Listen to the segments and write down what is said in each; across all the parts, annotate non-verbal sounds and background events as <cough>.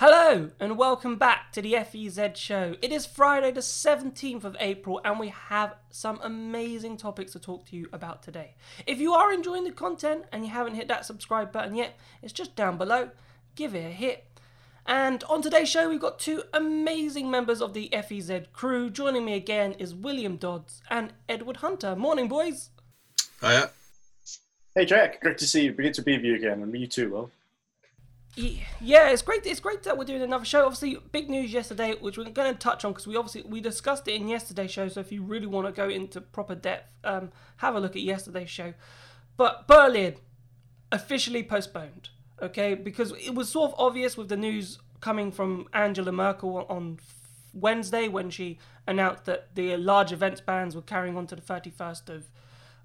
Hello and welcome back to the FEZ show. It is Friday the 17th of April and we have some amazing topics to talk to you about today. If you are enjoying the content and you haven't hit that subscribe button yet, it's just down below. Give it a hit. And on today's show, we've got two amazing members of the FEZ crew. Joining me again is William Dodds and Edward Hunter. Morning, boys. Hiya. Hey Jack, great to see you. Good to be with you again, and you too, Will. Yeah, it's great. It's great that we're doing another show. Obviously, big news yesterday, which we're going to touch on because we obviously we discussed it in yesterday's show. So if you really want to go into proper depth, um, have a look at yesterday's show. But Berlin officially postponed. Okay, because it was sort of obvious with the news coming from Angela Merkel on Wednesday when she announced that the large events bans were carrying on to the 31st of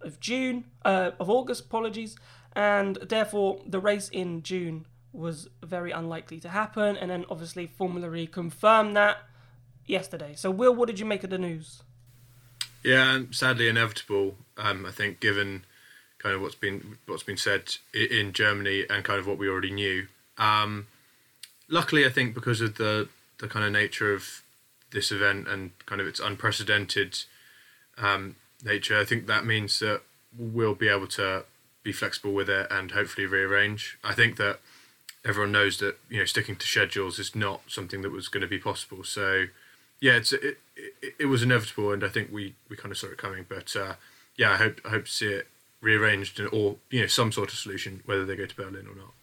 of June, uh, of August, apologies, and therefore the race in June was very unlikely to happen. And then obviously Formula E confirmed that yesterday. So, Will, what did you make of the news? Yeah, sadly inevitable. Um, I think given kind of what's been what's been said in Germany and kind of what we already knew. Um, luckily, I think because of the the kind of nature of this event and kind of its unprecedented um, nature, I think that means that we'll be able to be flexible with it and hopefully rearrange. I think that everyone knows that you know sticking to schedules is not something that was going to be possible. So yeah, it's it, it, it was inevitable, and I think we, we kind of saw it coming. But uh, yeah, I hope I hope to see it rearranged or you know some sort of solution, whether they go to Berlin or not.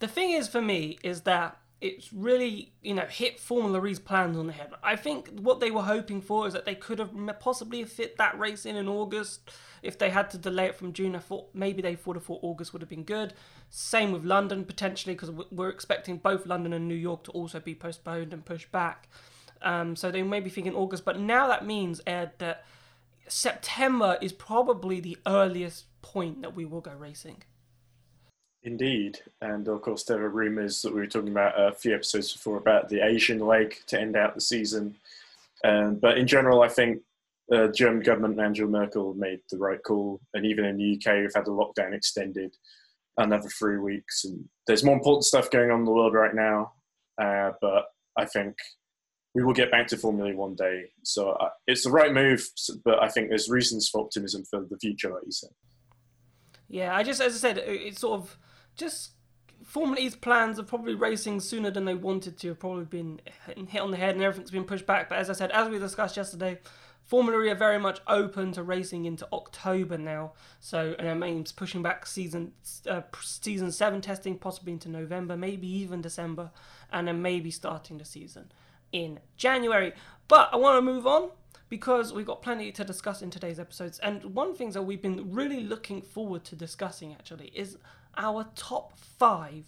The thing is for me is that it's really you know hit Formula E's plans on the head. I think what they were hoping for is that they could have possibly fit that race in in August if they had to delay it from June. I thought maybe they thought, of thought August would have been good. Same with London potentially because we're expecting both London and New York to also be postponed and pushed back. Um, so they may be thinking August, but now that means Ed that September is probably the earliest point that we will go racing. Indeed, and of course there are rumours that we were talking about a few episodes before about the Asian leg to end out the season. Um, but in general, I think the German government Angela Merkel made the right call, and even in the UK, we've had the lockdown extended another three weeks, and there's more important stuff going on in the world right now. Uh, but I think we will get back to Formula One day, so uh, it's the right move. But I think there's reasons for optimism for the future, like you said. Yeah, I just, as I said, it's sort of just Formula E's plans of probably racing sooner than they wanted to have probably been hit on the head and everything's been pushed back. But as I said, as we discussed yesterday, Formula E are very much open to racing into October now. So, and it means pushing back season uh, season seven testing possibly into November, maybe even December, and then maybe starting the season in January. But I want to move on because we've got plenty to discuss in today's episodes. And one thing that we've been really looking forward to discussing actually is our top five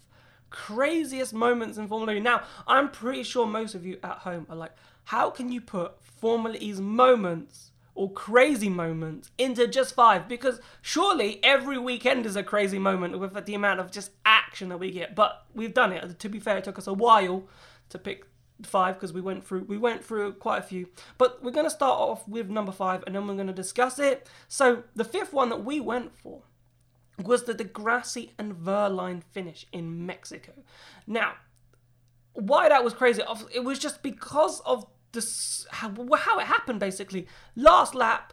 craziest moments in Formula E. Now, I'm pretty sure most of you at home are like, how can you put Formula E's moments or crazy moments into just five? Because surely every weekend is a crazy moment with the amount of just action that we get. But we've done it. To be fair, it took us a while to pick five because we went through we went through quite a few but we're going to start off with number five and then we're going to discuss it so the fifth one that we went for was the di Grassi and Wehrlein finish in Mexico. Now, why that was crazy, it was just because of this, how, how it happened basically. Last lap,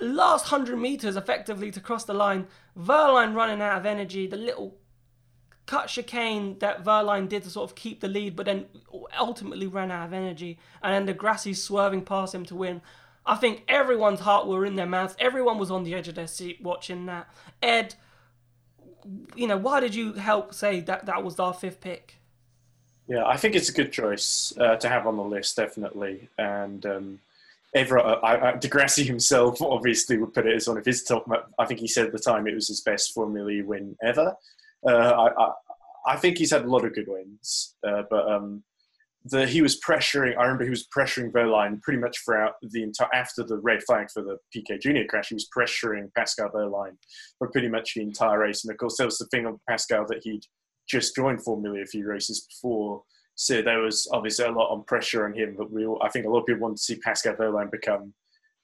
last 100 meters effectively to cross the line, Wehrlein running out of energy, the little cut chicane that Wehrlein did to sort of keep the lead, but then ultimately ran out of energy, and then di Grassi swerving past him to win. I think everyone's heart were in their mouths. Everyone was on the edge of their seat watching that. Ed, you know, why did you help say that that was our fifth pick? Yeah, I think it's a good choice uh, to have on the list, definitely. And um, Ever, uh, I, I, di Grassi himself <laughs> obviously would put it as one of his top. I think he said at the time it was his best Formula E win ever. Uh, I, I, I, think he's had a lot of good wins, uh, but um, the, he was pressuring. I remember he was pressuring Wehrlein pretty much throughout the entire after the red flag for the Piquet Junior crash. He was pressuring Pascal Wehrlein for pretty much the entire race. And of course, there was the thing on Pascal that he'd just joined Formula a few races before, so there was obviously a lot on pressure on him. But we, all, I think, a lot of people wanted to see Pascal Wehrlein become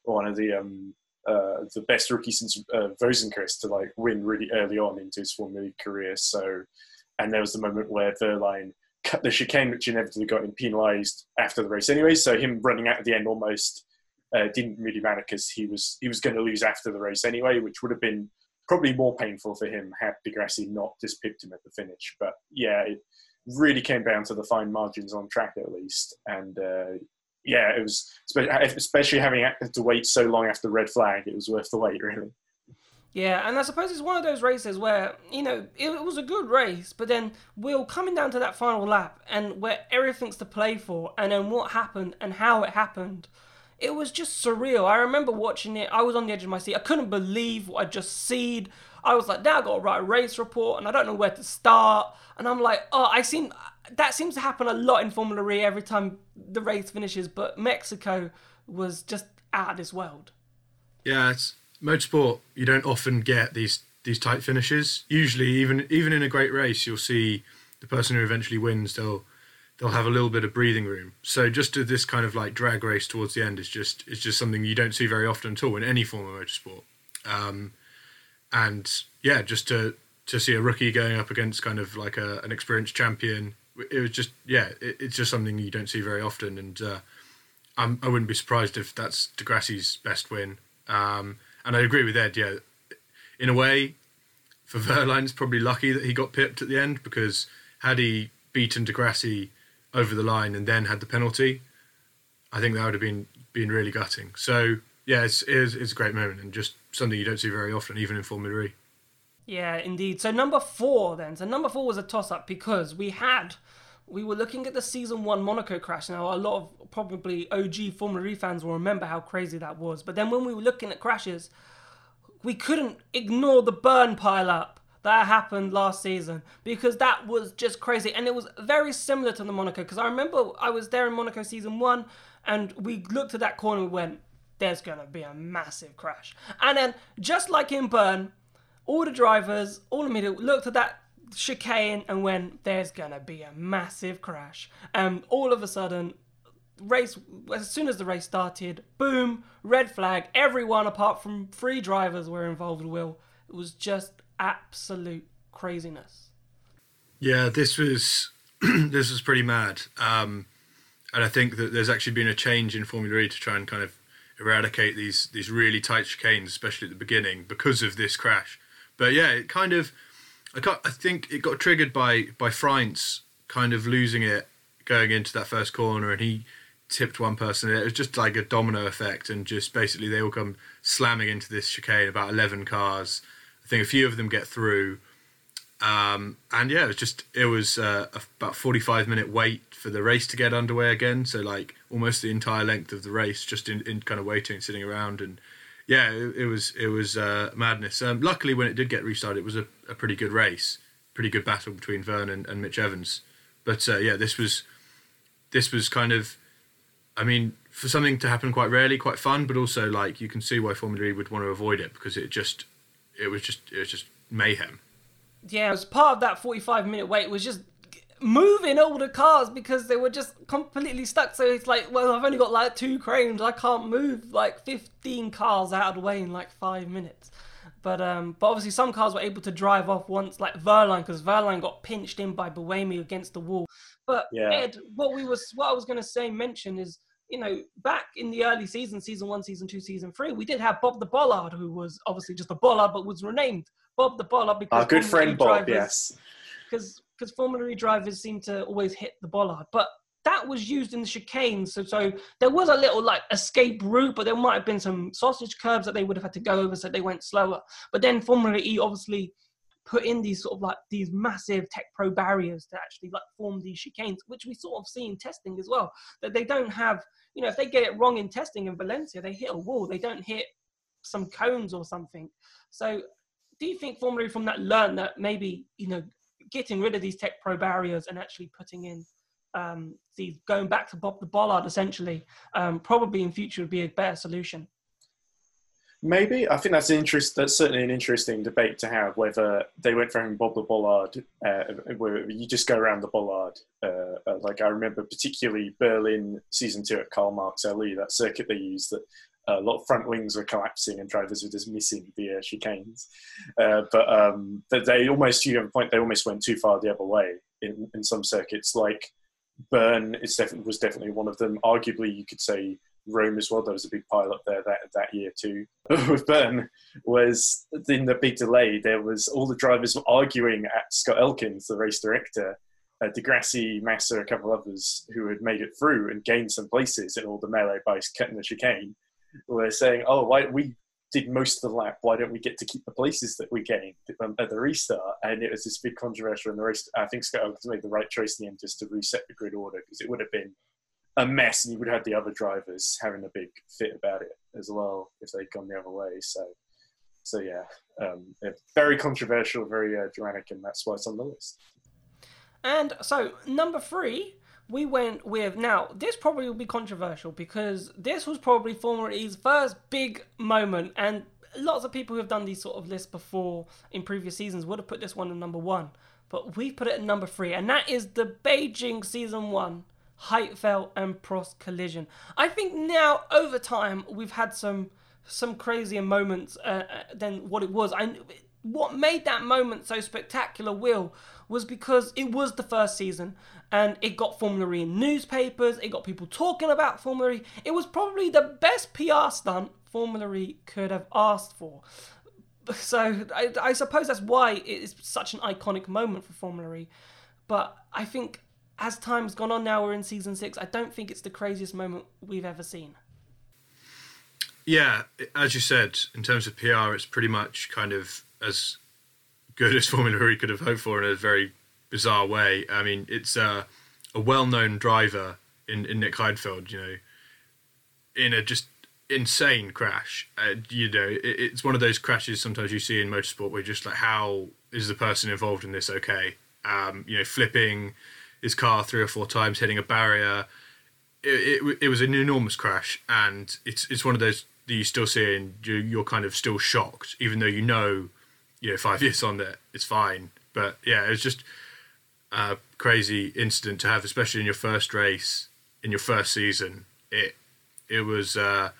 one of the um, uh, the best rookie since uh, to like win really early on into his Formula career. So, and there was the moment where Wehrlein the chicane, which inevitably got him penalised after the race anyway. So him running out at the end almost uh, didn't really matter because he was he was going to lose after the race anyway, which would have been probably more painful for him had Di Grassi not just pipped him at the finish. But yeah, it really came down to the fine margins on track at least, and uh, yeah, it was especially having to wait so long after the red flag. It was worth the wait, really. Yeah, and I suppose it's one of those races where, you know, it, it, was a good race, but then we're coming down to that final lap and where everything's to play for, and then what happened and how it happened. It was just surreal. I remember watching it, I was on the edge of my seat. I couldn't believe what I just seen. I was like, now I got to write a race report and I don't know where to start. And I'm like, oh, I seem that seems to happen a lot in Formula E every time the race finishes, but Mexico was just out of this world. Yeah, it's motorsport, you don't often get these these tight finishes. Usually, even even in a great race, you'll see the person who eventually wins. They'll they'll have a little bit of breathing room. So just to this kind of like drag race towards the end is just is just something you don't see very often at all in any form of motorsport. Um, and yeah, just to to see a rookie going up against kind of like a, an experienced champion, it was just yeah, it, it's just something you don't see very often. And uh, I'm, I would not be surprised if that's Di Grassi's best win. Um, and I agree with Ed. Yeah, in a way, for Wehrlein, it's probably lucky that he got pipped at the end because had he beaten Di Grassi over the line and then had the penalty, I think that would have been been really gutting. So yeah, it's, it's, it's a great moment and just something you don't see very often, even in Formula E. Yeah, indeed. So number four then. So number four was a toss up because we had we were looking at the season one Monaco crash. Now, a lot of probably OG Formula E fans will remember how crazy that was. But then when we were looking at crashes, we couldn't ignore the Bern pile up that happened last season because that was just crazy. And it was very similar to the Monaco because I remember I was there in Monaco season one and we looked at that corner and we went, there's going to be a massive crash. And then, just like in Bern, all the drivers, all the middle, looked at that chicane and went, there's gonna be a massive crash. And all of a sudden, race as soon as the race started, boom, red flag. Everyone apart from three drivers were involved. Will it was just absolute craziness. Yeah, this was <clears throat> this was pretty mad. Um, and I think that there's actually been a change in Formula E to try and kind of eradicate these these really tight chicanes, especially at the beginning, because of this crash. But yeah, it kind of I got, I think it got triggered by by Frijns kind of losing it going into that first corner, and he tipped one person. It was just like a domino effect, and just basically they all come slamming into this chicane. About eleven cars. I think a few of them get through, um, and yeah, it was just it was uh, about forty five minute wait for the race to get underway again. So like almost the entire length of the race, just in, in kind of waiting, sitting around, and yeah, it, it was it was uh, madness. Um, luckily, when it did get restarted, it was a, a, pretty good race, pretty good battle between Vergne and, and Mitch Evans. But uh, yeah, this was this was kind of, I mean, for something to happen quite rarely, quite fun, but also like you can see why Formula E would want to avoid it because it just it was just it was just mayhem. Yeah, as part of that forty-five minute wait was just moving all the cars because they were just completely stuck. So it's like, well, I've only got like two cranes. I can't move like 15 cars out of the way in like five minutes. But um, but obviously some cars were able to drive off once, like Wehrlein, because Wehrlein got pinched in by Buemi against the wall. But yeah. Ed, what we was, what I was going to say, mention is, you know, back in the early season, season one, season two, season three, we did have Bob the Bollard, who was obviously just a Bollard, but was renamed Bob the Bollard because our good friend Bob, yes, because because Formula E drivers seem to always hit the bollard. But that was used in the chicane, so so there was a little like escape route, but there might have been some sausage curbs that they would have had to go over, so they went slower. But then Formula E obviously put in these sort of like these massive tech pro barriers to actually like form these chicanes, which we sort of see in testing as well. That they don't have, you know, if they get it wrong in testing in Valencia, they hit a wall, they don't hit some cones or something. So do you think Formula E from that learned that maybe, you know, getting rid of these tech pro barriers and actually putting in um, these going back to Bob the Bollard essentially um, probably in future would be a better solution. Maybe I think that's an interest. That's certainly an interesting debate to have. Whether they went having Bob the Bollard, uh, where you just go around the Bollard. Uh, uh, like I remember particularly Berlin season two at Karl-Marx-Allee, that circuit they used that a lot of front wings were collapsing and drivers were just missing the uh, chicanes. Uh, but um, they almost, you point, they almost went too far the other way in, in some circuits. Like Bern is definitely, was definitely one of them. Arguably, you could say Rome as well. There was a big pile up there that, that year too. <laughs> With Bern was in the big delay. There was all the drivers were arguing at Scot Elkins, the race director, uh, Di Grassi, Massa, a couple others who had made it through and gained some places in all the melee by cutting the chicane were saying, "Oh, why we did most of the lap? Why don't we get to keep the places that we gained at the restart?" And it was this big controversial in the race. I think Scot made the right choice in the end just to reset the grid order because it would have been a mess, and you would have the other drivers having a big fit about it as well if they'd gone the other way. So, so yeah, um, very controversial, very uh, dramatic, and that's why it's on the list. And so number three we went with now this probably will be controversial because this was probably Formula E's first big moment and lots of people who have done these sort of lists before in previous seasons would have put this one at number one but we put it at number three and that is the Beijing season one Heidfeld and Prost collision. I think now over time we've had some some crazier moments uh, uh than what it was. I what made that moment so spectacular will was because it was the first season and it got Formula E in newspapers, it got people talking about Formula E. It was probably the best PR stunt Formula E could have asked for. <laughs> So I, I suppose that's why it is such an iconic moment for Formula E. But I think as time's gone on now, we're in season six, I don't think it's the craziest moment we've ever seen. Yeah, as you said, in terms of PR, it's pretty much kind of as good as <laughs> Formula E could have hoped for in a very bizarre way. I mean, it's a well-known driver in, in Nick Heidfeld, you know, in a just insane crash. Uh, you know, it, it's one of those crashes sometimes you see in motorsport where just like, how is the person involved in this okay? Um, you know, flipping his car three or four times, hitting a barrier. It, it, it was an enormous crash, and it's it's one of those that you still see, and you, you're kind of still shocked, even though you know, you know, five <laughs> years on that it's fine. But yeah, it was just a crazy incident to have, especially in your first race in your first season. It it was uh,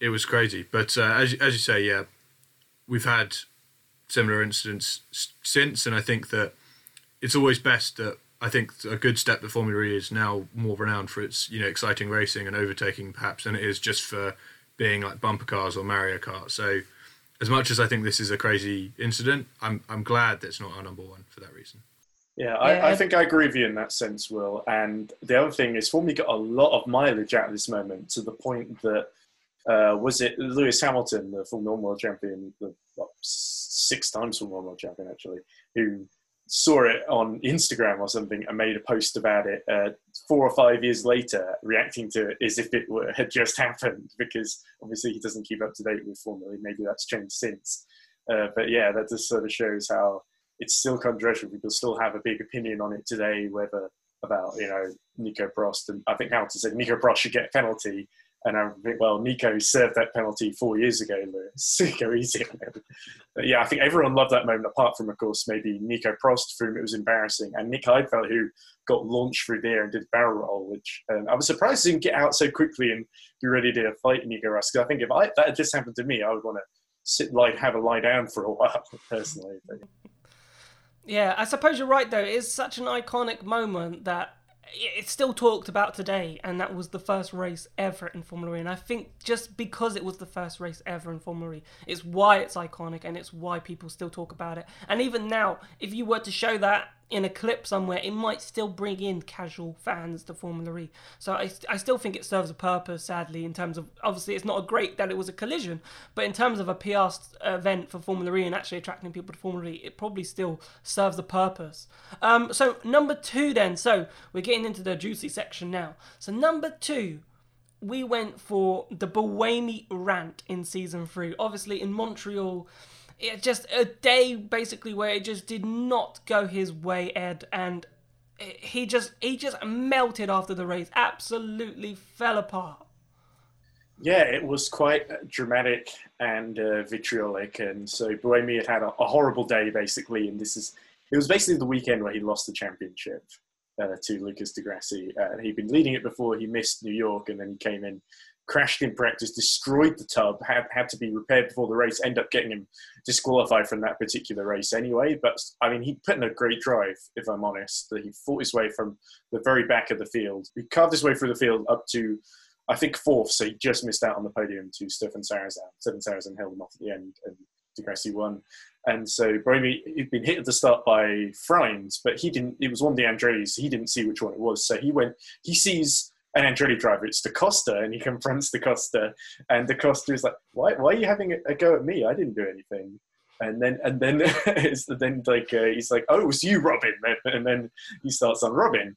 it was crazy. But uh, as as you say, yeah, we've had similar incidents since, and I think that it's always best that I think a good step that Formula E is now more renowned for its you know exciting racing and overtaking perhaps than it is just for being like bumper cars or Mario Kart. So as much as I think this is a crazy incident, I'm I'm glad that it's not our number one for that reason. Yeah, I, I, think I agree with you in that sense, Will. And the other thing is, Formula got a lot of mileage out of this moment to the point that uh, was it Lewis Hamilton, the Formula One world champion, the what, six times Formula One world champion actually, who saw it on Instagram or something and made a post about it uh, four or five years later, reacting to it as if it were, had just <laughs> happened, because obviously he doesn't keep up to date with Formula. Maybe that's changed since. Uh, but yeah, that just sort of shows how it's still controversial. People still have a big opinion on it today, whether about you know Nico Prost and I think Hamilton said Nico Prost should get a penalty, and I think well Nico served that penalty four years ago. Lewis, <laughs> go easy yeah, I think everyone loved that moment, apart from of course maybe Nico Prost, for whom it was embarrassing, and Nick Heidfeld who got launched through there and did barrel roll, which um, I was surprised he didn't get out so quickly and be ready to fight Nico Rossi. I think if I, that had just happened to me, I would want to sit like have a lie down for a while <laughs> personally. But, yeah, I suppose you're right though. It is such an iconic moment that it's still talked about today, and that was the first race ever in Formula E. And I think just because it was the first race ever in Formula E, it's why it's iconic and it's why people still talk about it. And even now, if you were to show that in a clip somewhere, it might still bring in casual fans to Formula E. So I, I still think it serves a purpose, sadly, in terms of obviously it's not a great that it was a collision, but in terms of a PR event for Formula E and actually attracting people to Formula E, it probably still serves a purpose. Um, so, number two, then. So, we're getting into the juicy section now. So, number two we went for the Buemi rant in season three. Obviously, in Montreal, it just a day basically where it just did not go his way, Ed, and he just he just melted after the race, absolutely fell apart. Yeah, it was quite dramatic and uh, vitriolic, and so Buemi had had a, a, horrible day basically, and this is it was basically the weekend where he lost the championship uh, to Lucas di Grassi. Uh, he'd been leading it before, he missed New York, and then he came in crashed in practice, destroyed the tub, had had to be repaired before the race, end up getting him disqualified from that particular race anyway. But I mean, he put in a great drive, if I'm honest. That he fought his way from the very back of the field. He carved his way through the field up to, I think, fourth. So he just missed out on the podium to Stefan Sarrazin. Stefan Sarrazin held him off at the end, and Di Grassi won. And so Buemi, he'd been hit at the start by Frijns, but he didn't. It was one of the Andretti's. He didn't see which one it was. So he went. He sees an Andretti driver. It's Da Costa, and he confronts Da Costa, and Da Costa is like, "Why? Why are you having a, go at me? I didn't do anything." And then, and then, <laughs> it's then like uh, he's like, "Oh, it was you, Robin," and then he starts on Robin,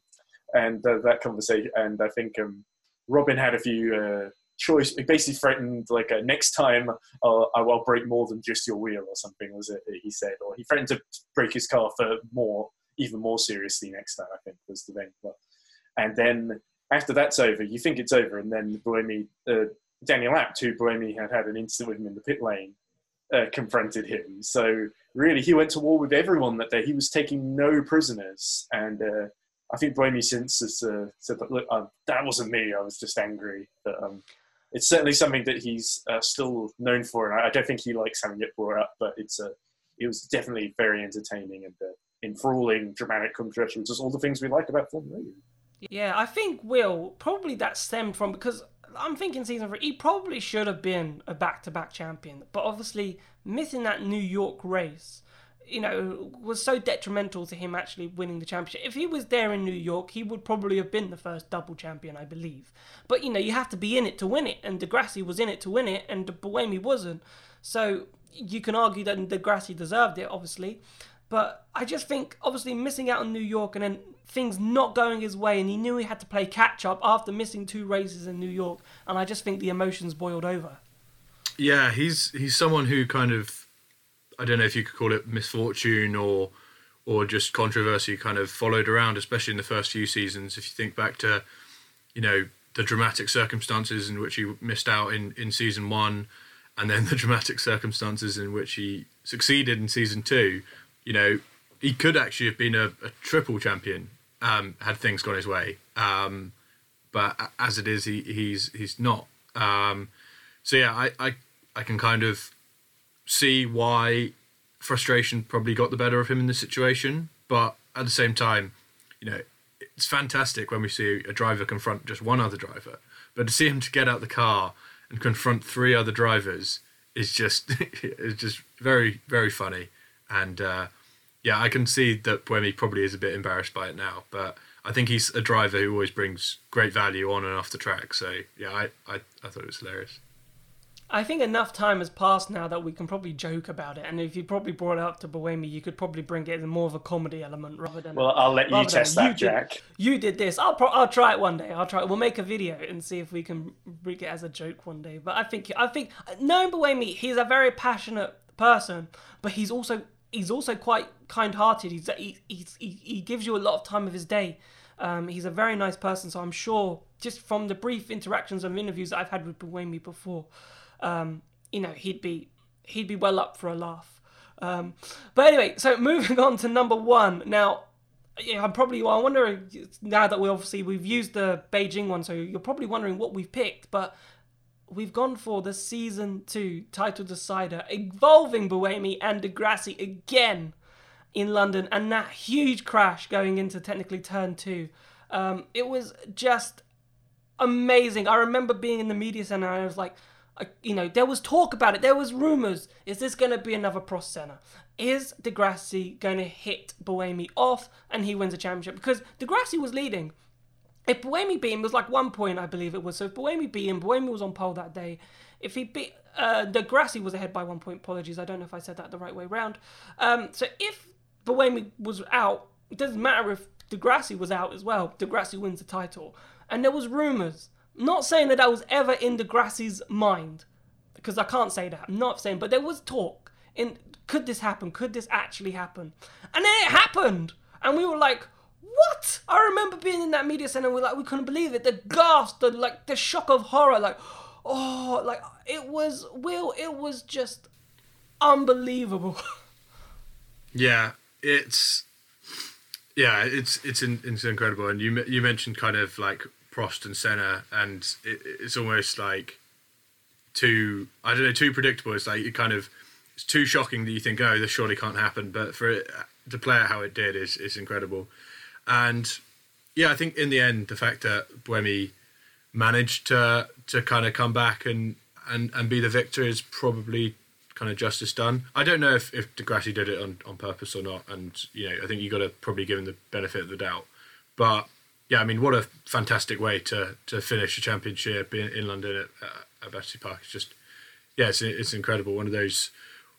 and uh, that conversation. And I think um, Robin had a few uh, choice. He basically threatened like uh, next time I'll, I'll break more than just your wheel or something. Was it he said, or he threatened to break his car for more, even more seriously next time. I think was the thing. But, and then after that's over, you think it's over, and then Buemi, uh, Daniel Abt, who Buemi had had an incident with him in the pit lane, uh, confronted him. So really, he went to war with everyone that day. He was taking no prisoners, and uh, I think Buemi since has uh, said that look, uh, that wasn't me. I was just angry. But um, it's certainly something that he's uh, still known for, and I, don't think he likes having it brought up. But it's a, it was definitely very entertaining and enthralling, dramatic, controversial. Just all the things we like about Formula E. Yeah, I think Will probably that stemmed from because I'm thinking season three. He probably should have been a back-to-back champion, but obviously missing that New York race, you know, was so detrimental to him actually winning the championship. If he was there in New York, he would probably have been the first double champion, I believe. But you know, you have to be in it to win it, and Di Grassi was in it to win it, and Buemi wasn't. So you can argue that Di Grassi deserved it, obviously. But I just think, obviously, missing out on New York and then things not going his way, and he knew he had to play catch up after missing two races in New York, and I just think the emotions boiled over. Yeah, he's he's someone who kind of, I don't know if you could call it misfortune or or just controversy, kind of followed around, especially in the first few seasons. If you think back to, you know, the dramatic circumstances in which he missed out in in season one, and then <laughs> the dramatic circumstances in which he succeeded in season two, you know, he could actually have been a, a triple champion um, had things gone his way. Um, but as it is, he, he's he's not. Um, so yeah, I, I I can kind of see why frustration probably got the better of him in this situation. But at the same time, you know, it's fantastic when we see a driver confront just one other driver. But to see him to get out the car and confront three other drivers is just <laughs> is just very very funny. And uh, yeah, I can see that Buemi probably is a bit embarrassed by it now, but I think he's a driver who always brings great value on and off the track. So yeah, I, I, I thought it was hilarious. I think enough time has passed now that we can probably joke about it. And if you probably brought it up to Buemi, you could probably bring it in more of a comedy element rather than. Well, I'll let you test that, you Jack. Did, you did this. I'll pro- I'll try it one day. I'll try. It. We'll make a video and see if we can bring it as a joke one day. But I think I think knowing Buemi, he's a very passionate person, but he's also he's also quite kind-hearted. He's, he, he, he gives you a lot of time of his day. Um, he's a very nice person, so I'm sure just from the brief interactions and interviews that I've had with Buemi before, um, you know, he'd be he'd be well up for a laugh. Um, but anyway, so <laughs> moving on to number one. Now, yeah, I'm probably well, I wonder now that we obviously we've used the Beijing one, so you're probably wondering what we've picked, but we've gone for the season two title decider involving Buemi and Di Grassi again in London and that huge crash going into technically turn two. Um, it was just amazing. I remember being in the media center and I was like, you know, there was talk about it. There was rumors. Is this going to be another Prost Senna? Is Di Grassi going to hit Buemi off and he wins a championship? Because Di Grassi was leading if Buemi beat him, was like one point, I believe it was. So if Buemi beat him, Buemi was on pole that day. If he beat uh, Di Grassi was ahead by one point. Apologies, I don't know if I said that the right way round. Um, so if Buemi was out, it doesn't matter if Di Grassi was out as well. Di Grassi wins the title, and there was rumours. Not saying that that was ever in Di Grassi's mind, because I can't say that. I'm not saying, but there was talk. In could this happen? Could this actually happen? And then it happened, and we were like what? I remember being in that media center. We like we couldn't believe it. The gasp, the like the shock of horror. Like, oh, like it was Will. It was just unbelievable. <laughs> Yeah, it's yeah, it's it's it's incredible. And you you mentioned kind of like Prost and Senna, and it, it's almost like too I don't know too predictable. It's like it kind of it's too shocking that you think oh this surely can't happen, but for it to play out how it did is is incredible, and yeah I think in the end the fact that Buemi managed to to kind of come back and and and be the victor is probably kind of justice done. I don't know if, if Di Grassi did it on, on purpose or not, and you know I think you've got to probably give him the benefit of the doubt. But yeah, I mean, what a fantastic way to to finish a championship in, in London at, at Battersea Park. It's just yeah, it's it's incredible. One of those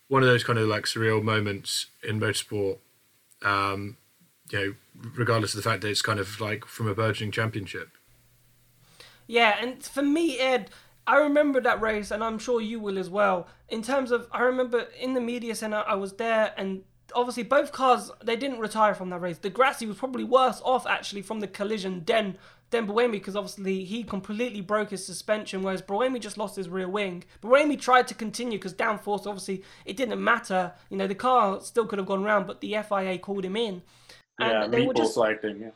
one of those kind of like surreal moments in motorsport. Um, you know, regardless of the fact that it's kind of like from a burgeoning championship. Yeah, and for me, Ed, I remember that race, and I'm sure you will as well. In terms of, I remember in the media center, I was there, and obviously both cars they didn't retire from that race. Di Grassi was probably worse off actually from the collision than than Buemi because obviously he completely broke his suspension, whereas Buemi just lost his rear wing. Buemi tried to continue because downforce obviously it didn't matter. You know the car still could have gone round, but the FIA called him in. And yeah, they were just. Yeah.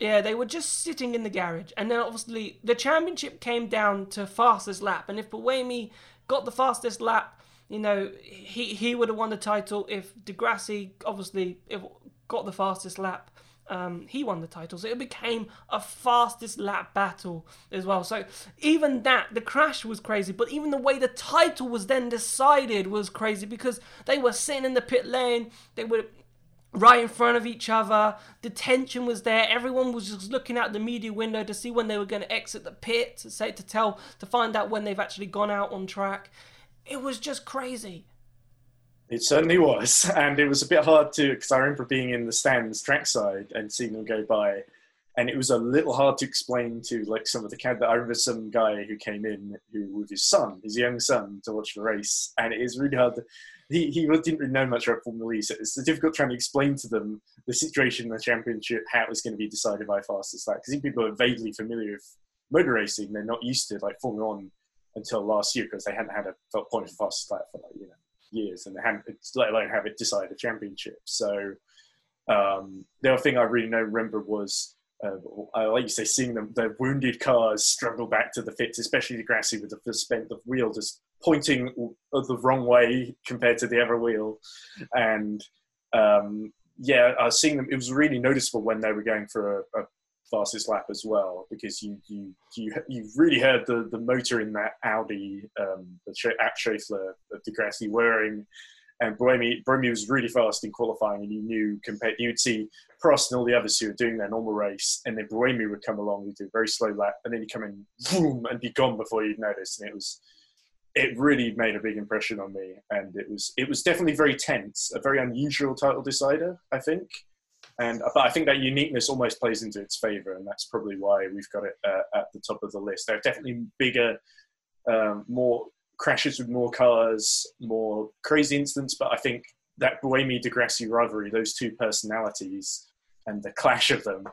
Yeah, they were just sitting in the garage, and then obviously the championship came down to fastest lap, and if Buemi got the fastest lap, you know he he would have won the title. If Di Grassi obviously got the fastest lap, um, he won the title. So it became a fastest lap battle as well. So even that, the crash was crazy, but even the way the title was then decided was crazy because they were sitting in the pit lane. They were right in front of each other. The tension was there. Everyone was just looking out the media window to see when they were going to exit the pit, to say to tell to find out when they've actually gone out on track. It was just crazy. It certainly was, <laughs> and it was a bit hard to because I remember being in the stands trackside and seeing them go by, and it was a little hard to explain to like some of the cab. I remember some guy who came in who with his son, his young son, to watch the race, and it is really hard. To, he, he didn't really know much about Formula E, so it's difficult trying to explain to them the situation in the championship, how it's going to be decided by fastest lap. Because people are vaguely familiar with motor racing, they're not used to like Formula One until last year because they hadn't had a point of fastest lap for like you know years, and they hadn't let alone have it decide a championship. So um, the other thing I really know remember was uh, I like you say, seeing them, the wounded cars struggle back to the fits, especially Di Grassi with the spent the wheel just pointing the wrong way compared to the other wheel, and um, yeah, I was seeing them. It was really noticeable when they were going for a, a fastest lap as well, because you you you you really heard the the motor in that Audi, um, the at Schaeffler, Di Grassi whirring and Buemi, Buemi was really fast in qualifying, and you knew compared you'd see Prost and all the others who were doing their normal race, and then Buemi would come along, he'd do a very slow lap, and then he'd come in, boom, and be gone before you'd notice. And it was, it really made a big impression on me, and it was, it was definitely very tense, a very unusual title decider, I think. And but I think that uniqueness almost plays into its favour, and that's probably why we've got it uh, at the top of the list. There are definitely bigger, um, more crashes with more cars, more crazy incidents. But I think that Buemi Di Grassi rivalry, those two personalities, and the clash of them,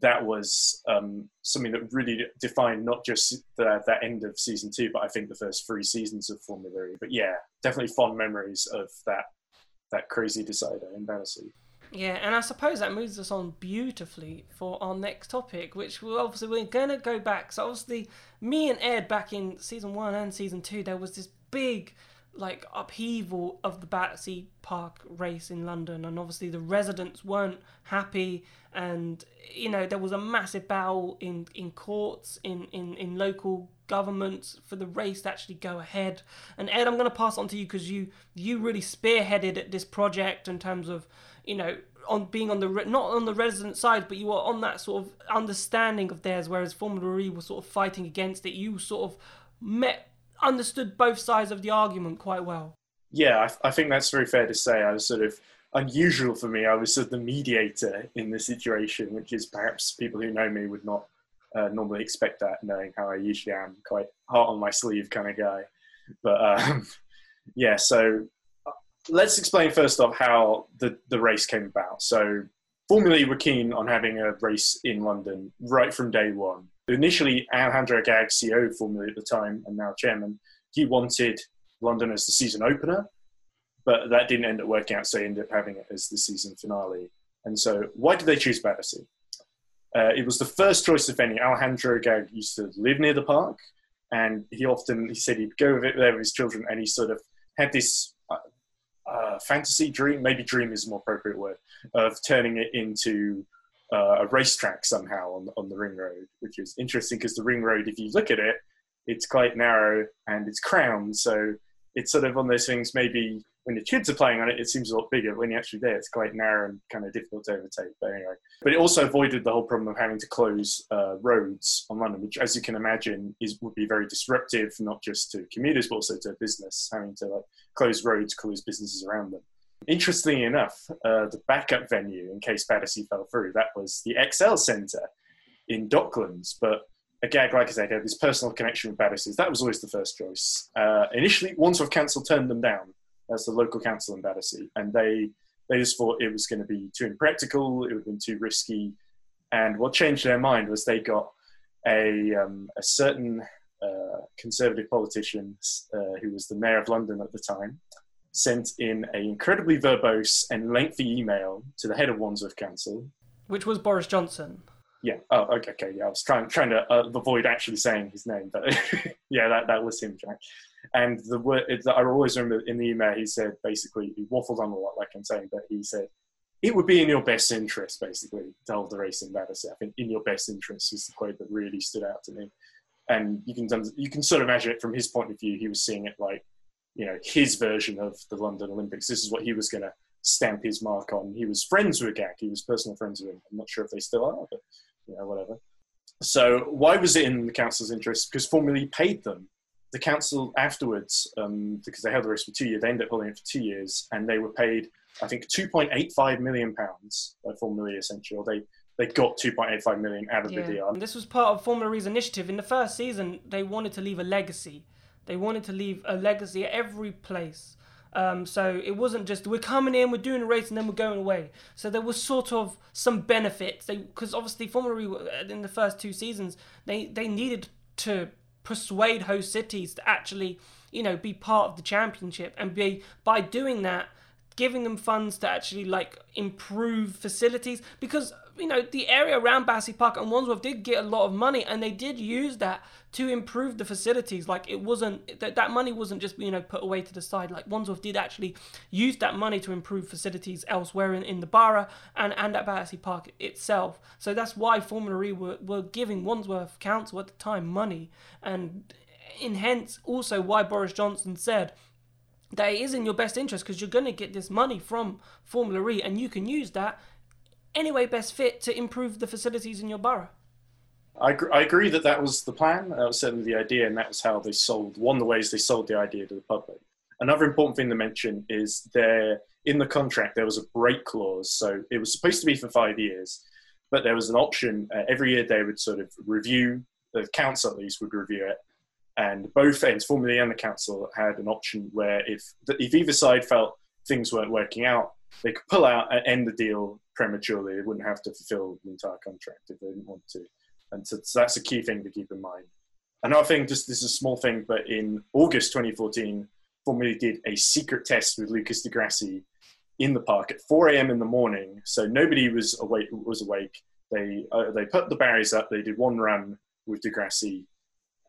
that was um, something that really defined not just the, that end of season two, but I think the first three seasons of Formula E. But yeah, definitely fond memories of that that crazy decider in Battersea. Yeah, and I suppose that moves us on beautifully for our next topic, which we obviously we're gonna go back. So obviously, me and Ed back in season one and season two, there was this big like upheaval of the Battersea Park race in London, and obviously the residents weren't happy, and you know there was a massive battle in in courts, in in in local governments for the race to actually go ahead. And Ed, I'm going to pass on to you because you you really spearheaded this project in terms of you know, on being on the not on the resident side, but you were on that sort of understanding of theirs, whereas Formula E was sort of fighting against it. You sort of met understood both sides of the argument quite well. Yeah, I, I think that's very fair to say. I was sort of unusual for me. I was sort of the mediator in the situation, which is perhaps people who know me would not uh, normally expect that, knowing how I usually am, quite heart on my sleeve kind of guy. But um, <laughs> yeah, so let's explain first off how the, the race came about. So, Formula E were keen on having a race in London right from day one. Initially, Alejandro Agag, CEO E at the time and now chairman, he wanted London as the season opener, but that didn't end up working out, so they ended up having it as the season finale. And so, why did they choose Battersea? Uh, it was the first choice of venue. Alejandro Agag used to live near the park, and he often he said he'd go there with his children, and he sort of had this uh, fantasy dream, maybe dream is a more appropriate word, of turning it into uh, a racetrack somehow on on the ring road, which is interesting because the ring road, if you look at it, it's quite narrow and it's crowned, so it's sort of of those things. Maybe when the kids are playing on it, it seems a lot bigger. When you're actually there, it's quite narrow and kind of difficult to overtake. But anyway, but it also avoided the whole problem of having to close uh, roads on London, which, as you can imagine, is would be very disruptive, not just to commuters but also to business, having to like close roads, close businesses around them. Interestingly enough, uh, the backup venue in case Battersea fell through, that was the ExCeL Centre in Docklands, but Agag, like I said, I had this personal connection with Battersea. That was always the first choice. Uh, initially, Wandsworth Council turned them down as the local council in Battersea, and they they just thought it was going to be too impractical, it would have been too risky. And what changed their mind was they got a um, a certain uh, conservative politician uh, who was the mayor of London at the time sent in an incredibly verbose and lengthy email to the head of Wandsworth Council, which was Boris Johnson. Yeah. Oh, okay. Okay. Yeah, I was trying trying to uh, avoid actually saying his name, but <laughs> yeah, that, that was him, Jack. And the word that I always remember in the email he said basically he waffled on a lot, like I'm saying, but he said it would be in your best interest, basically, to hold the race in Battersea. I think in your best interest is the quote that really stood out to me. And you can you can sort of imagine it from his point of view. He was seeing it like, you know, his version of the London Olympics. This is what he was going to stamp his mark on. He was friends with Agag. He was personal friends with him. I'm not sure if they still are, but you know, whatever. So why was it in the council's interest? Because Formula E paid them. The council afterwards, um, because they held the race for two years, they ended up holding it for two years, and they were paid, I think, 2.85 million pounds by Formula E essentially. Or they they got 2.85 million out of yeah. the deal. This was part of Formula E's initiative. In the first season, they wanted to leave a legacy. They wanted to leave a legacy at every place. Um, so it wasn't just we're coming in, we're doing a race, and then we're going away. So there was sort of some benefits. because obviously Formula E in the first two seasons they they needed to persuade host cities to actually you know be part of the championship and be by doing that giving them funds to actually like improve facilities because you know, the area around Battersea Park and Wandsworth did get a lot of money, and they did use that to improve the facilities. Like it wasn't that that money wasn't just you know put away to the side. Like Wandsworth did actually use that money to improve facilities elsewhere in, in the borough and and at Battersea Park itself. So that's why Formula E were, were giving Wandsworth Council at the time money, and in hence also why Boris Johnson said that it is in your best interest because you're going to get this money from Formula E and you can use that anyway best fit to improve the facilities in your borough. I, I agree that that was the plan. That was certainly the idea, and that was how they sold. One of the ways they sold the idea to the public. Another important thing to mention is there in the contract there was a break clause, so it was supposed to be for five years, but there was an option. Uh, every year they would sort of review the council at least would review it, and both ends, Formula E and the council, had an option where if if either side felt things weren't working out, they could pull out and end the deal prematurely. They wouldn't have to fulfill the entire contract if they didn't want to. And so, so that's a key thing to keep in mind. Another thing, just this is a small thing, but in August 2014, Formula did a secret test with Lucas di Grassi in the park at 4 a.m. in the morning. So nobody was awake. Was awake. They uh, they put the barriers up. They did one run with di Grassi.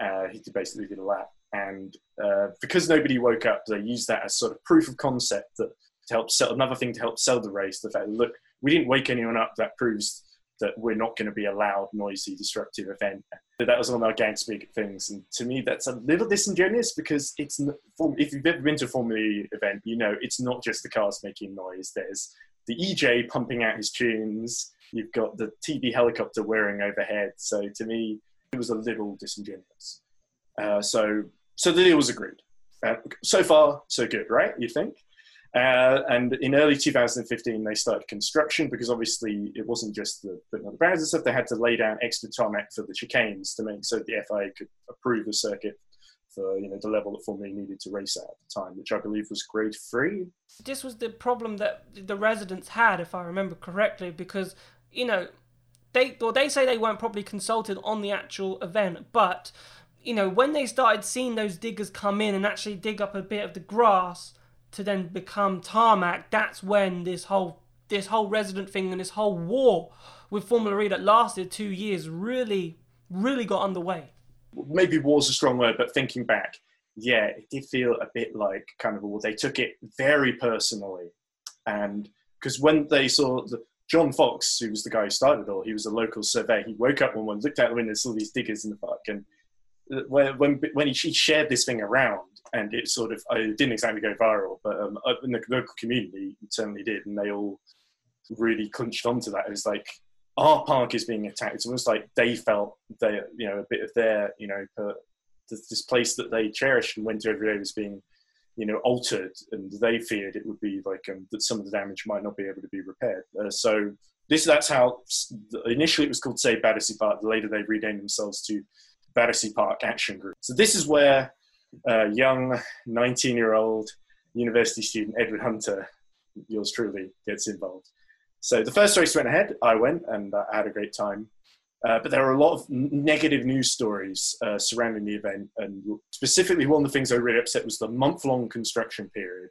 Uh, he basically did a lap, and uh, because nobody woke up, they used that as sort of proof of concept that to help sell another thing to help sell the race. The fact, look, we didn't wake anyone up. That proves that we're not going to be a loud, noisy, disruptive event. That was one of our gang speak things, and to me, that's a little disingenuous because it's if you've ever been to a Formula E event, you know it's not just the cars making noise. There's the EJ pumping out his tunes. You've got the TB helicopter whirring overhead. So to me, it was a little disingenuous. Uh, so so the deal was agreed. Uh, so far, so good, right? You think? Uh, and in early 2015, they started construction because obviously it wasn't just the putting on the barriers and stuff. They had to lay down extra tarmac for the chicanes to make so the FIA could approve the circuit for you know the level that Formula needed to race at at the time, which I believe was grade three. This was the problem that the residents had, if I remember correctly, because you know they well they say they weren't properly consulted on the actual event, but you know when they started seeing those diggers come in and actually dig up a bit of the grass to then become tarmac, that's when this whole this whole resident thing and this whole war with Formula E that lasted two years really, really got underway. Maybe war's a strong word, but thinking back, yeah, it did feel a bit like kind of, well, they took it very personally. And because when they saw the, John Fox, who was the guy who started it all, he was a local surveyor. He woke up one morning, looked out the window, saw these diggers in the park, and when when, when he, shared this thing around, and it sort of it didn't exactly go viral, but um, in the local community, it certainly did, and they all really clutched onto that. It was like our park is being attacked. It's almost like they felt they, you know, a bit of their, you know, this place that they cherished and went to every day was being, you know, altered, and they feared it would be like um, that some of the damage might not be able to be repaired. Uh, so this that's how initially it was called Save Battersea Park. Later they renamed themselves to Battersea Park Action Group. So this is where uh, young 19-year-old university student Edward Hunter, yours truly, gets involved. So the first race went ahead. I went and uh, I had a great time. Uh, but there were a lot of negative news stories uh, surrounding the event, and specifically one of the things I really upset was the month-long construction period.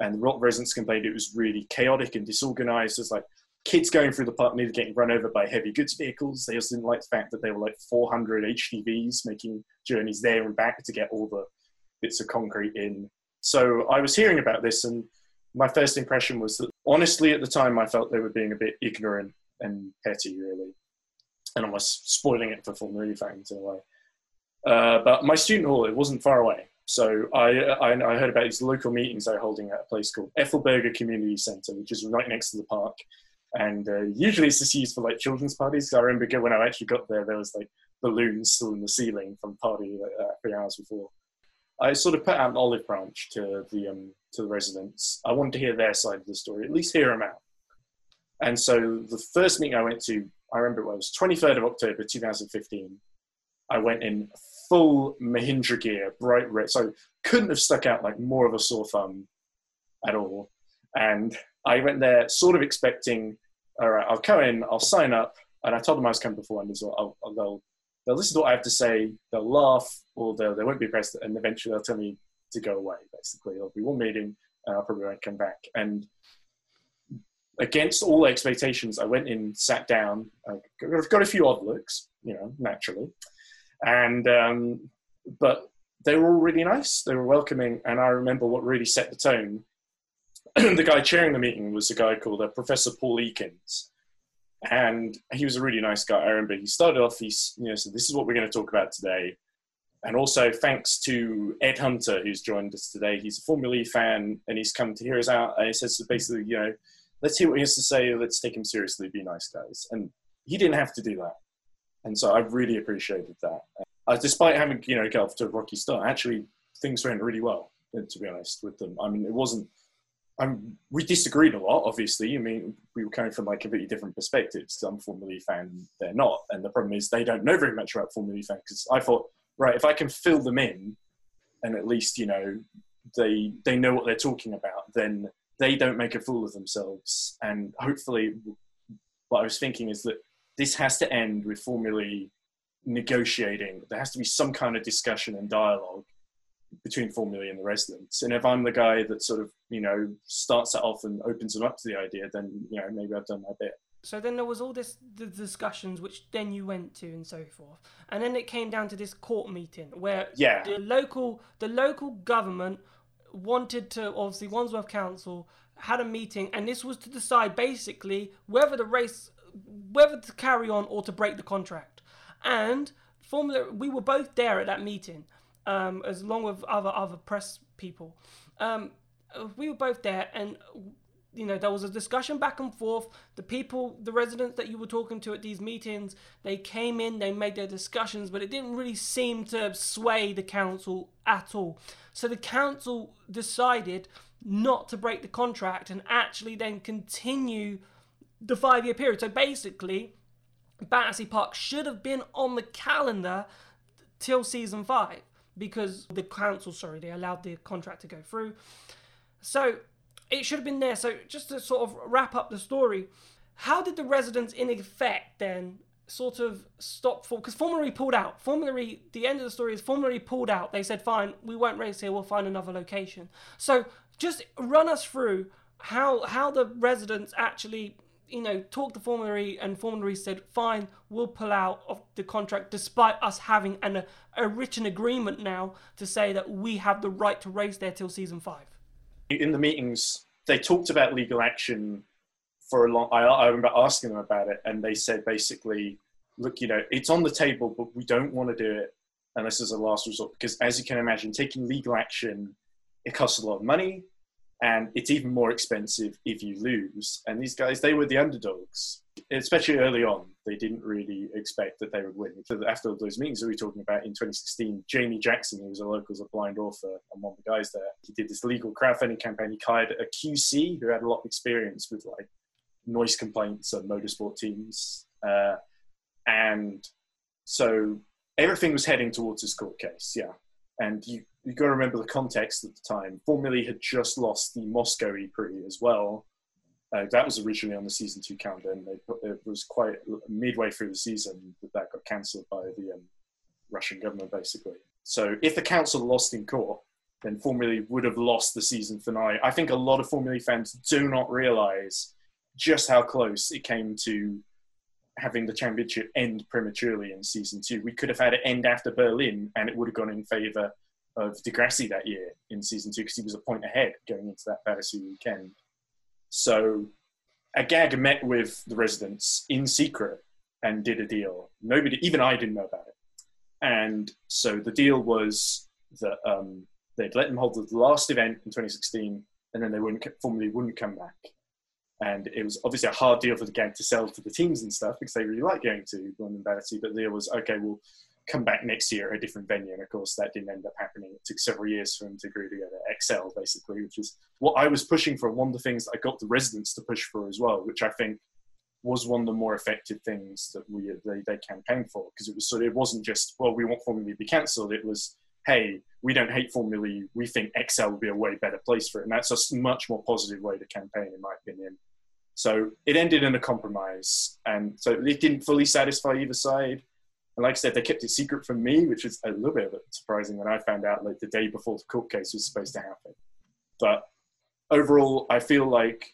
And the rock residents complained it was really chaotic and disorganized. There's like kids going through the park nearly getting run over by heavy goods vehicles. They also didn't like the fact that there were like 400 HGVs making journeys there and back to get all the bits of concrete in. So I was hearing about this, and my first impression was that honestly, at the time, I felt they were being a bit ignorant and petty, really, and almost spoiling it for Formula E fans in a way. Uh, but my student hall, it wasn't far away. So I, I, I, heard about these local meetings they're holding at a place called Ethelburga Community Centre, which is right next to the park. And uh, usually it's just used for like children's parties. I remember when I actually got there, there was like balloons still in the ceiling from party uh, three hours before. I sort of put out an olive branch to the um, to the residents. I wanted to hear their side of the story, at least hear them out. And so the first meeting I went to, I remember it was 23rd of October 2015. I went in full Mahindra gear, bright red, so couldn't have stuck out like more of a sore thumb at all. And I went there sort of expecting, all right, I'll come in, I'll sign up, and I told them I was coming before and I'll, I'll, oh, oh, they'll they'll listen to what I have to say, they'll laugh, or they'll, they won't be impressed, and eventually they'll tell me to go away, basically. It'll be one meeting, and I'll probably won't come back. And against all expectations, I went in, sat down. I've got a few odd looks, you know, naturally. And, um, but they were all really nice. They were welcoming. And I remember what really set the tone. <clears throat> the guy chairing the meeting was a guy called uh, Professor Paul Ekins and he was a really nice guy. I remember he started off, he you know, said, this is what we're going to talk about today. And also thanks to Ed Hunter, who's joined us today. He's a Formula E fan and he's come to hear us out. And he says basically, you know, let's hear what he has to say. Let's take him seriously. Be nice guys. And he didn't have to do that. And so I really appreciated that. Uh, despite having, you know, got off to a rocky start, actually things went really well, to be honest with them. I mean, it wasn't um, we disagreed a lot, obviously. I mean, we were coming from like completely different perspectives. I'm Formula E fan, they're not. And the problem is they don't know very much about Formula E fan because I thought, right, if I can fill them in and at least, you know, they, they know what they're talking about, then they don't make a fool of themselves. And hopefully, what I was thinking is that this has to end with Formula E negotiating. There has to be some kind of discussion and dialogue between Formula and the residents. And if I'm the guy that sort of, you know, starts that off and opens them up to the idea, then, you know, maybe I've done my bit. So then there was all this the discussions which then you went to and so forth. And then it came down to this court meeting where yeah. the local the local government wanted to obviously Wandsworth Council had a meeting and this was to decide basically whether the race whether to carry on or to break the contract. And Formula we were both there at that meeting um, as long with other other press people. Um, we were both there, and you know there was a discussion back and forth. The people, the residents that you were talking to at these meetings, they came in, they made their discussions, but it didn't really seem to sway the council at all. So the council decided not to break the contract and actually then continue the five year period. So basically, Battersea Park should have been on the calendar till season five because the council, sorry, they allowed the contract to go through. So it should have been there. So just to sort of wrap up the story, how did the residents, in effect, then sort of stop for because Formula E pulled out. Formula E, the end of the story is Formula E pulled out. They said, "Fine, we won't race here. We'll find another location." So just run us through how how the residents actually you know, talked to Formula E, and Formula E said, "Fine, we'll pull out of the contract, despite us having an, a written agreement now to say that we have the right to race there till season five." In the meetings, they talked about legal action for a long. I, I remember asking them about it, and they said basically, "Look, you know, it's on the table, but we don't want to do it unless it's a last resort because, as you can imagine, taking legal action it costs a lot of money." and it's even more expensive if you lose. And these guys, they were the underdogs, especially early on. They didn't really expect that they would win. After those meetings that we were talking about in 2016, Jamie Jackson, who was a local was a blind author and one of the guys there, he did this legal crowdfunding campaign. He hired a QC who had a lot of experience with like noise complaints of motorsport teams. Uh, and so everything was heading towards this court case, yeah. And you you've got to remember the context at the time. Formula had just lost the Moscow E-Prix as well. Uh, that was originally on the season two calendar, and they, it was quite midway through the season that that got cancelled by the um, Russian government, basically. So if the council lost in court, then Formula would have lost the season finale. I think a lot of Formula fans do not realise just how close it came to having the championship end prematurely in season two. We could have had it end after Berlin, and it would have gone in favour of Di Grassi that year in season two because he was a point ahead going into that Battersea weekend. So Agag met with the residents in secret and did a deal. Nobody, even I didn't know about it. And so the deal was that um, they'd let them hold the last event in 2016 and then they wouldn't formally wouldn't come back. And it was obviously a hard deal for the gang to sell to the teams and stuff because they really like going to London Battersea. But the deal was okay, well, come back next year at a different venue. And of course, that didn't end up happening. It took several years for them to agree together. ExCeL, basically, which is what I was pushing for. One of the things that I got the residents to push for as well, which I think was one of the more effective things that we they, they campaigned for because it was sort of, it wasn't just well we want Formula to be cancelled. It was hey we don't hate Formula We think ExCeL would be a way better place for it, and that's a much more positive way to campaign, in my opinion. So it ended in a compromise, and so it didn't fully satisfy either side. And like I said, they kept it secret from me, which was a little bit surprising when I found out like the day before the court case was supposed to happen. But overall, I feel like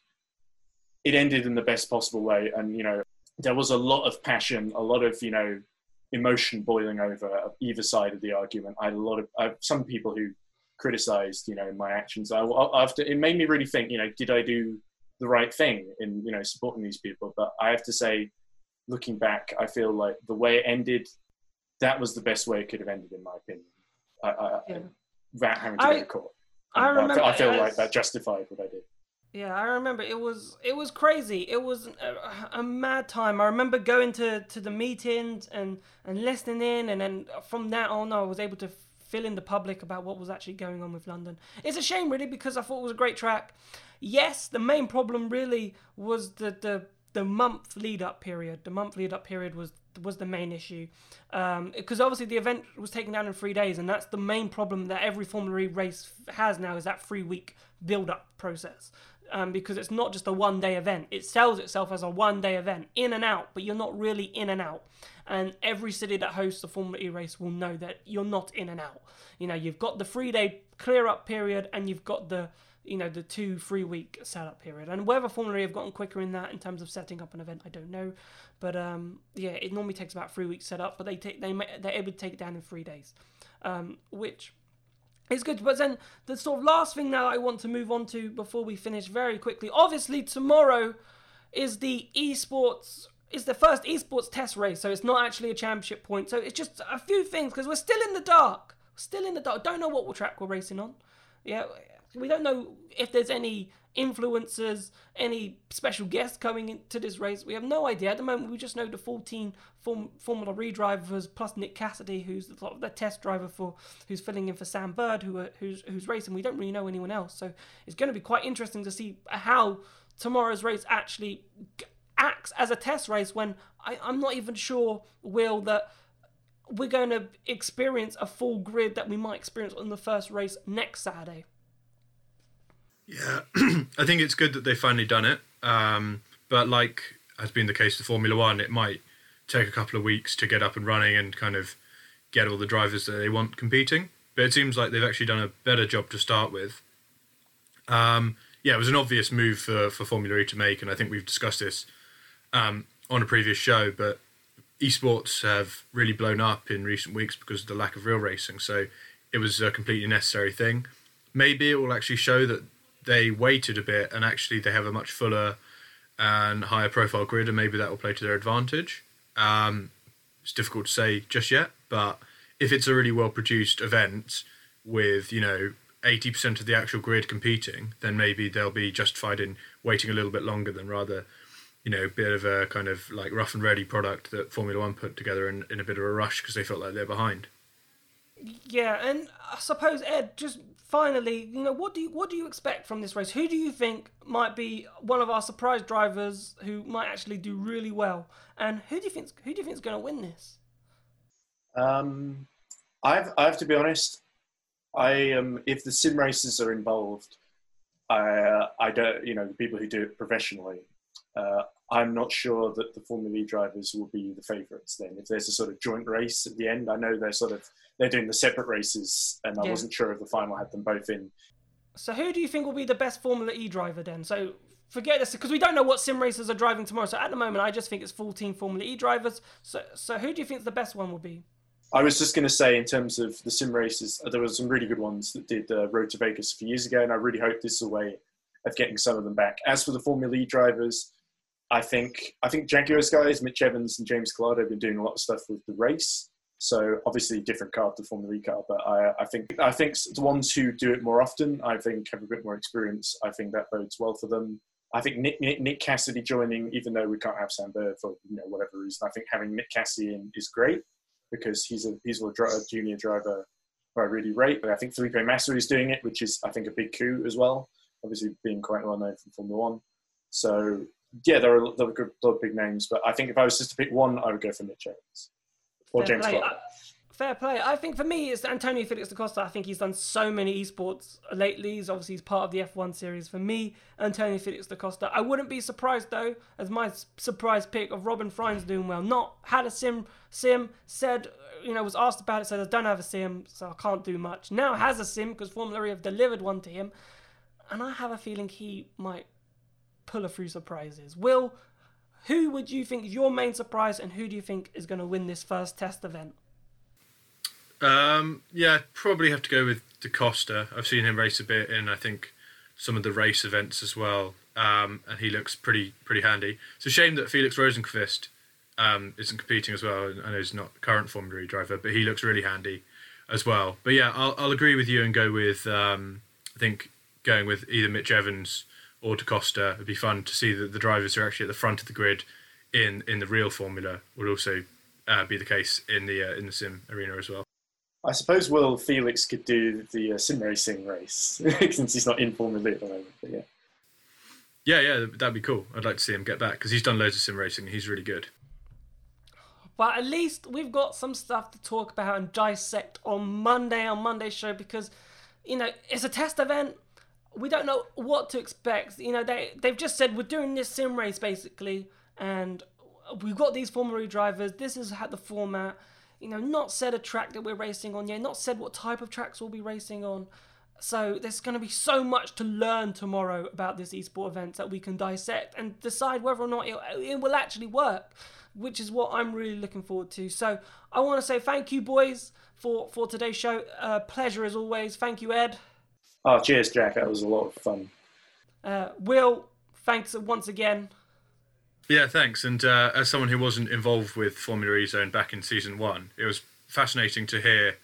it ended in the best possible way. And, you know, there was a lot of passion, a lot of, you know, emotion boiling over either side of the argument. I had a lot of, I some people who criticized, you know, my actions. I, after, it made me really think, you know, did I do the right thing in, you know, supporting these people? But I have to say, looking back, I feel like the way it ended, that was the best way it could have ended, in my opinion. I, I, yeah. Without having to I, go to court. I remember. I feel, I feel like that justified what I did. Yeah, I remember it was it was crazy. It was a, a, mad time. I remember going to, to the meetings and, and listening in, and then from that on, I was able to fill in the public about what was actually going on with London. It's a shame, really, because I thought it was a great track. Yes, the main problem really was the the the month lead up period. The month lead up period was was the main issue because um, obviously the event was taken down in three days, and that's the main problem that every Formula E race has now is that three week build up process. Um, because it's not just a one day event. It sells itself as a one day event, in and out, but you're not really in and out. And every city that hosts a Formula E race will know that you're not in and out. You know, you've got the three day clear up period and you've got the you know the two three week setup period. And whether formula e have gotten quicker in that in terms of setting up an event i don't know. But um, yeah it normally takes about three weeks set up but they take they they're able to take it down in three days um, which is good. But then the sort of last thing now i want to move on to before we finish very quickly obviously tomorrow is the esports is the first esports test race. So it's not actually a championship point. So it's just a few things because we're still in the dark. Still in the dark. Don't know what track we're racing on. Yeah we don't know if there's any influencers, any special guests coming into this race. We have no idea. At the moment, we just know the 14 Form- Formula E drivers plus Nick Cassidy, who's the, the, test driver for, who's filling in for Sam Bird, who are, who's, who's racing. We don't really know anyone else. So it's going to be quite interesting to see how tomorrow's race actually acts as a test race when I, I'm not even sure, Will, that we're going to experience a full grid that we might experience on the first race next Saturday. Yeah, <clears throat> I think it's good that they've finally done it. Um, but like has been the case with Formula One, it might take a couple of weeks to get up and running and kind of get all the drivers that they want competing. But it seems like they've actually done a better job to start with. Um, yeah, it was an obvious move for, for Formula E to make, and I think we've discussed this um, on a previous show, but esports have really blown up in recent weeks because of the lack of real racing. So it was a completely necessary thing. Maybe it will actually show that they waited a bit and actually they have a much fuller and higher profile grid, and maybe that will play to their advantage. Um, it's difficult to say just yet, but if it's a really well produced event with you know 80% of the actual grid competing, then maybe they'll be justified in waiting a little bit longer than rather, you know, bit of a kind of like rough and ready product that Formula One put together in, in a bit of a rush because they felt like they're behind. Yeah, and I suppose Ed, just finally, you know, what do you what do you expect from this race? Who do you think might be one of our surprise drivers who might actually do really well? And who do you think who do you think is going to win this? Um, I've I have to be honest. I um, if the sim races are involved, I uh, I don't you know the people who do it professionally. Uh, I'm not sure that the Formula E drivers will be the favourites then. If there's a sort of joint race at the end, I know they're sort of they're doing the separate races, and I Yeah. wasn't sure if the final had them both in. So who do you think will be the best Formula E driver then? So forget this because we don't know what sim racers are driving tomorrow. So at the moment, I just think it's 14 Formula E drivers. So so who do you think the best one will be? I was just going to say, in terms of the sim races, uh, there were some really good ones that did uh, Road to Vegas a few years ago, and I really hope this is a way of getting some of them back. As for the Formula E drivers, I think I think Jaguars guys, Mitch Evans and James Calado, have been doing a lot of stuff with the race. So obviously, different car to Formula E car, but I, I think I think the ones who do it more often, I think have a bit more experience. I think that bodes well for them. I think Nick, Nick, Nick Cassidy joining, even though we can't have Sam Bird for you know whatever reason, I think having Nick Cassidy in is great because he's a he's a, a junior driver who I really rate. But I think Felipe Massa is doing it, which is I think a big coup as well. Obviously, being quite well known from Formula One. So yeah, there are, there are good, lot of big names, but I think if I was just to pick one, I would go for Mitch Evans or Fair James play. I- Fair play. I think for me, it's Antonio Felix da Costa. I think he's done so many esports lately. He's obviously he's part of the F1 series. For me, Antonio Felix da Costa. I wouldn't be surprised though, as my surprise pick of Robin Frijns doing well. Not had a sim, sim said, you know, was asked about it, said I don't have a sim, so I can't do much. Now has a sim because Formula E have delivered one to him, and I have a feeling he might pull a few surprises. Will, who would you think is your main surprise, and who do you think is going to win this first test event? Um, yeah, probably have to go with Da Costa. I've seen him race a bit in, I think, some of the race events as well, um, and he looks pretty pretty handy. It's a shame that Felix Rosenqvist um, isn't competing as well. I know he's not current Formula driver, but he looks really handy as well. But yeah, I'll, I'll agree with you and go with um, I think going with either Mitch Evans or da Costa. It'd be fun to see that the drivers who are actually at the front of the grid in in the real Formula will also uh, be the case in the uh, in the sim arena as well. I suppose Will Felix could do the uh, sim racing race <laughs> since he's not in Formula at the moment. But yeah. Yeah, yeah, that'd be cool. I'd like to see him get back because he's done loads of sim racing. and He's really good. But at least we've got some stuff to talk about and dissect on Monday on Monday's show because, you know, it's a test event. We don't know what to expect. You know, they they've just said we're doing this sim race basically, and we've got these Formula E drivers. This is how the format. You know, not said a track that we're racing on yet. Not said what type of tracks we'll be racing on. So there's going to be so much to learn tomorrow about this esport event that we can dissect and decide whether or not it, it will actually work, which is what I'm really looking forward to. So I want to say thank you, boys, for for today's show. Uh, pleasure as always. Thank you, Ed. Oh, cheers, Jack. That was a lot of fun. Uh, Will, thanks once again. Yeah, thanks. And uh, as someone who wasn't involved with Formula E Zone back in season one, it was fascinating to hear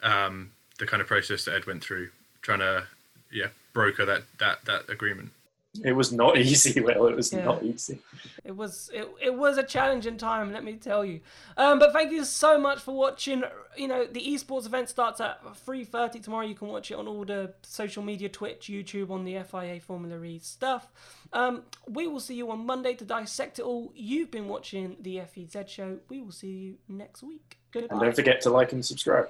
um, the kind of process that Ed went through, trying to yeah broker that that that agreement. <laughs> It was not easy, <laughs> well It was Yeah. not easy. It was it, it was a challenging time, let me tell you. Um, but thank you so much for watching. You know the esports event starts at three thirty tomorrow. You can watch it on all the social media, Twitch, YouTube, on the FIA Formula E stuff. Um, we will see you on Monday to dissect it all. You've been watching the FEZ show. We will see you next week. Goodbye. And don't forget to like and subscribe.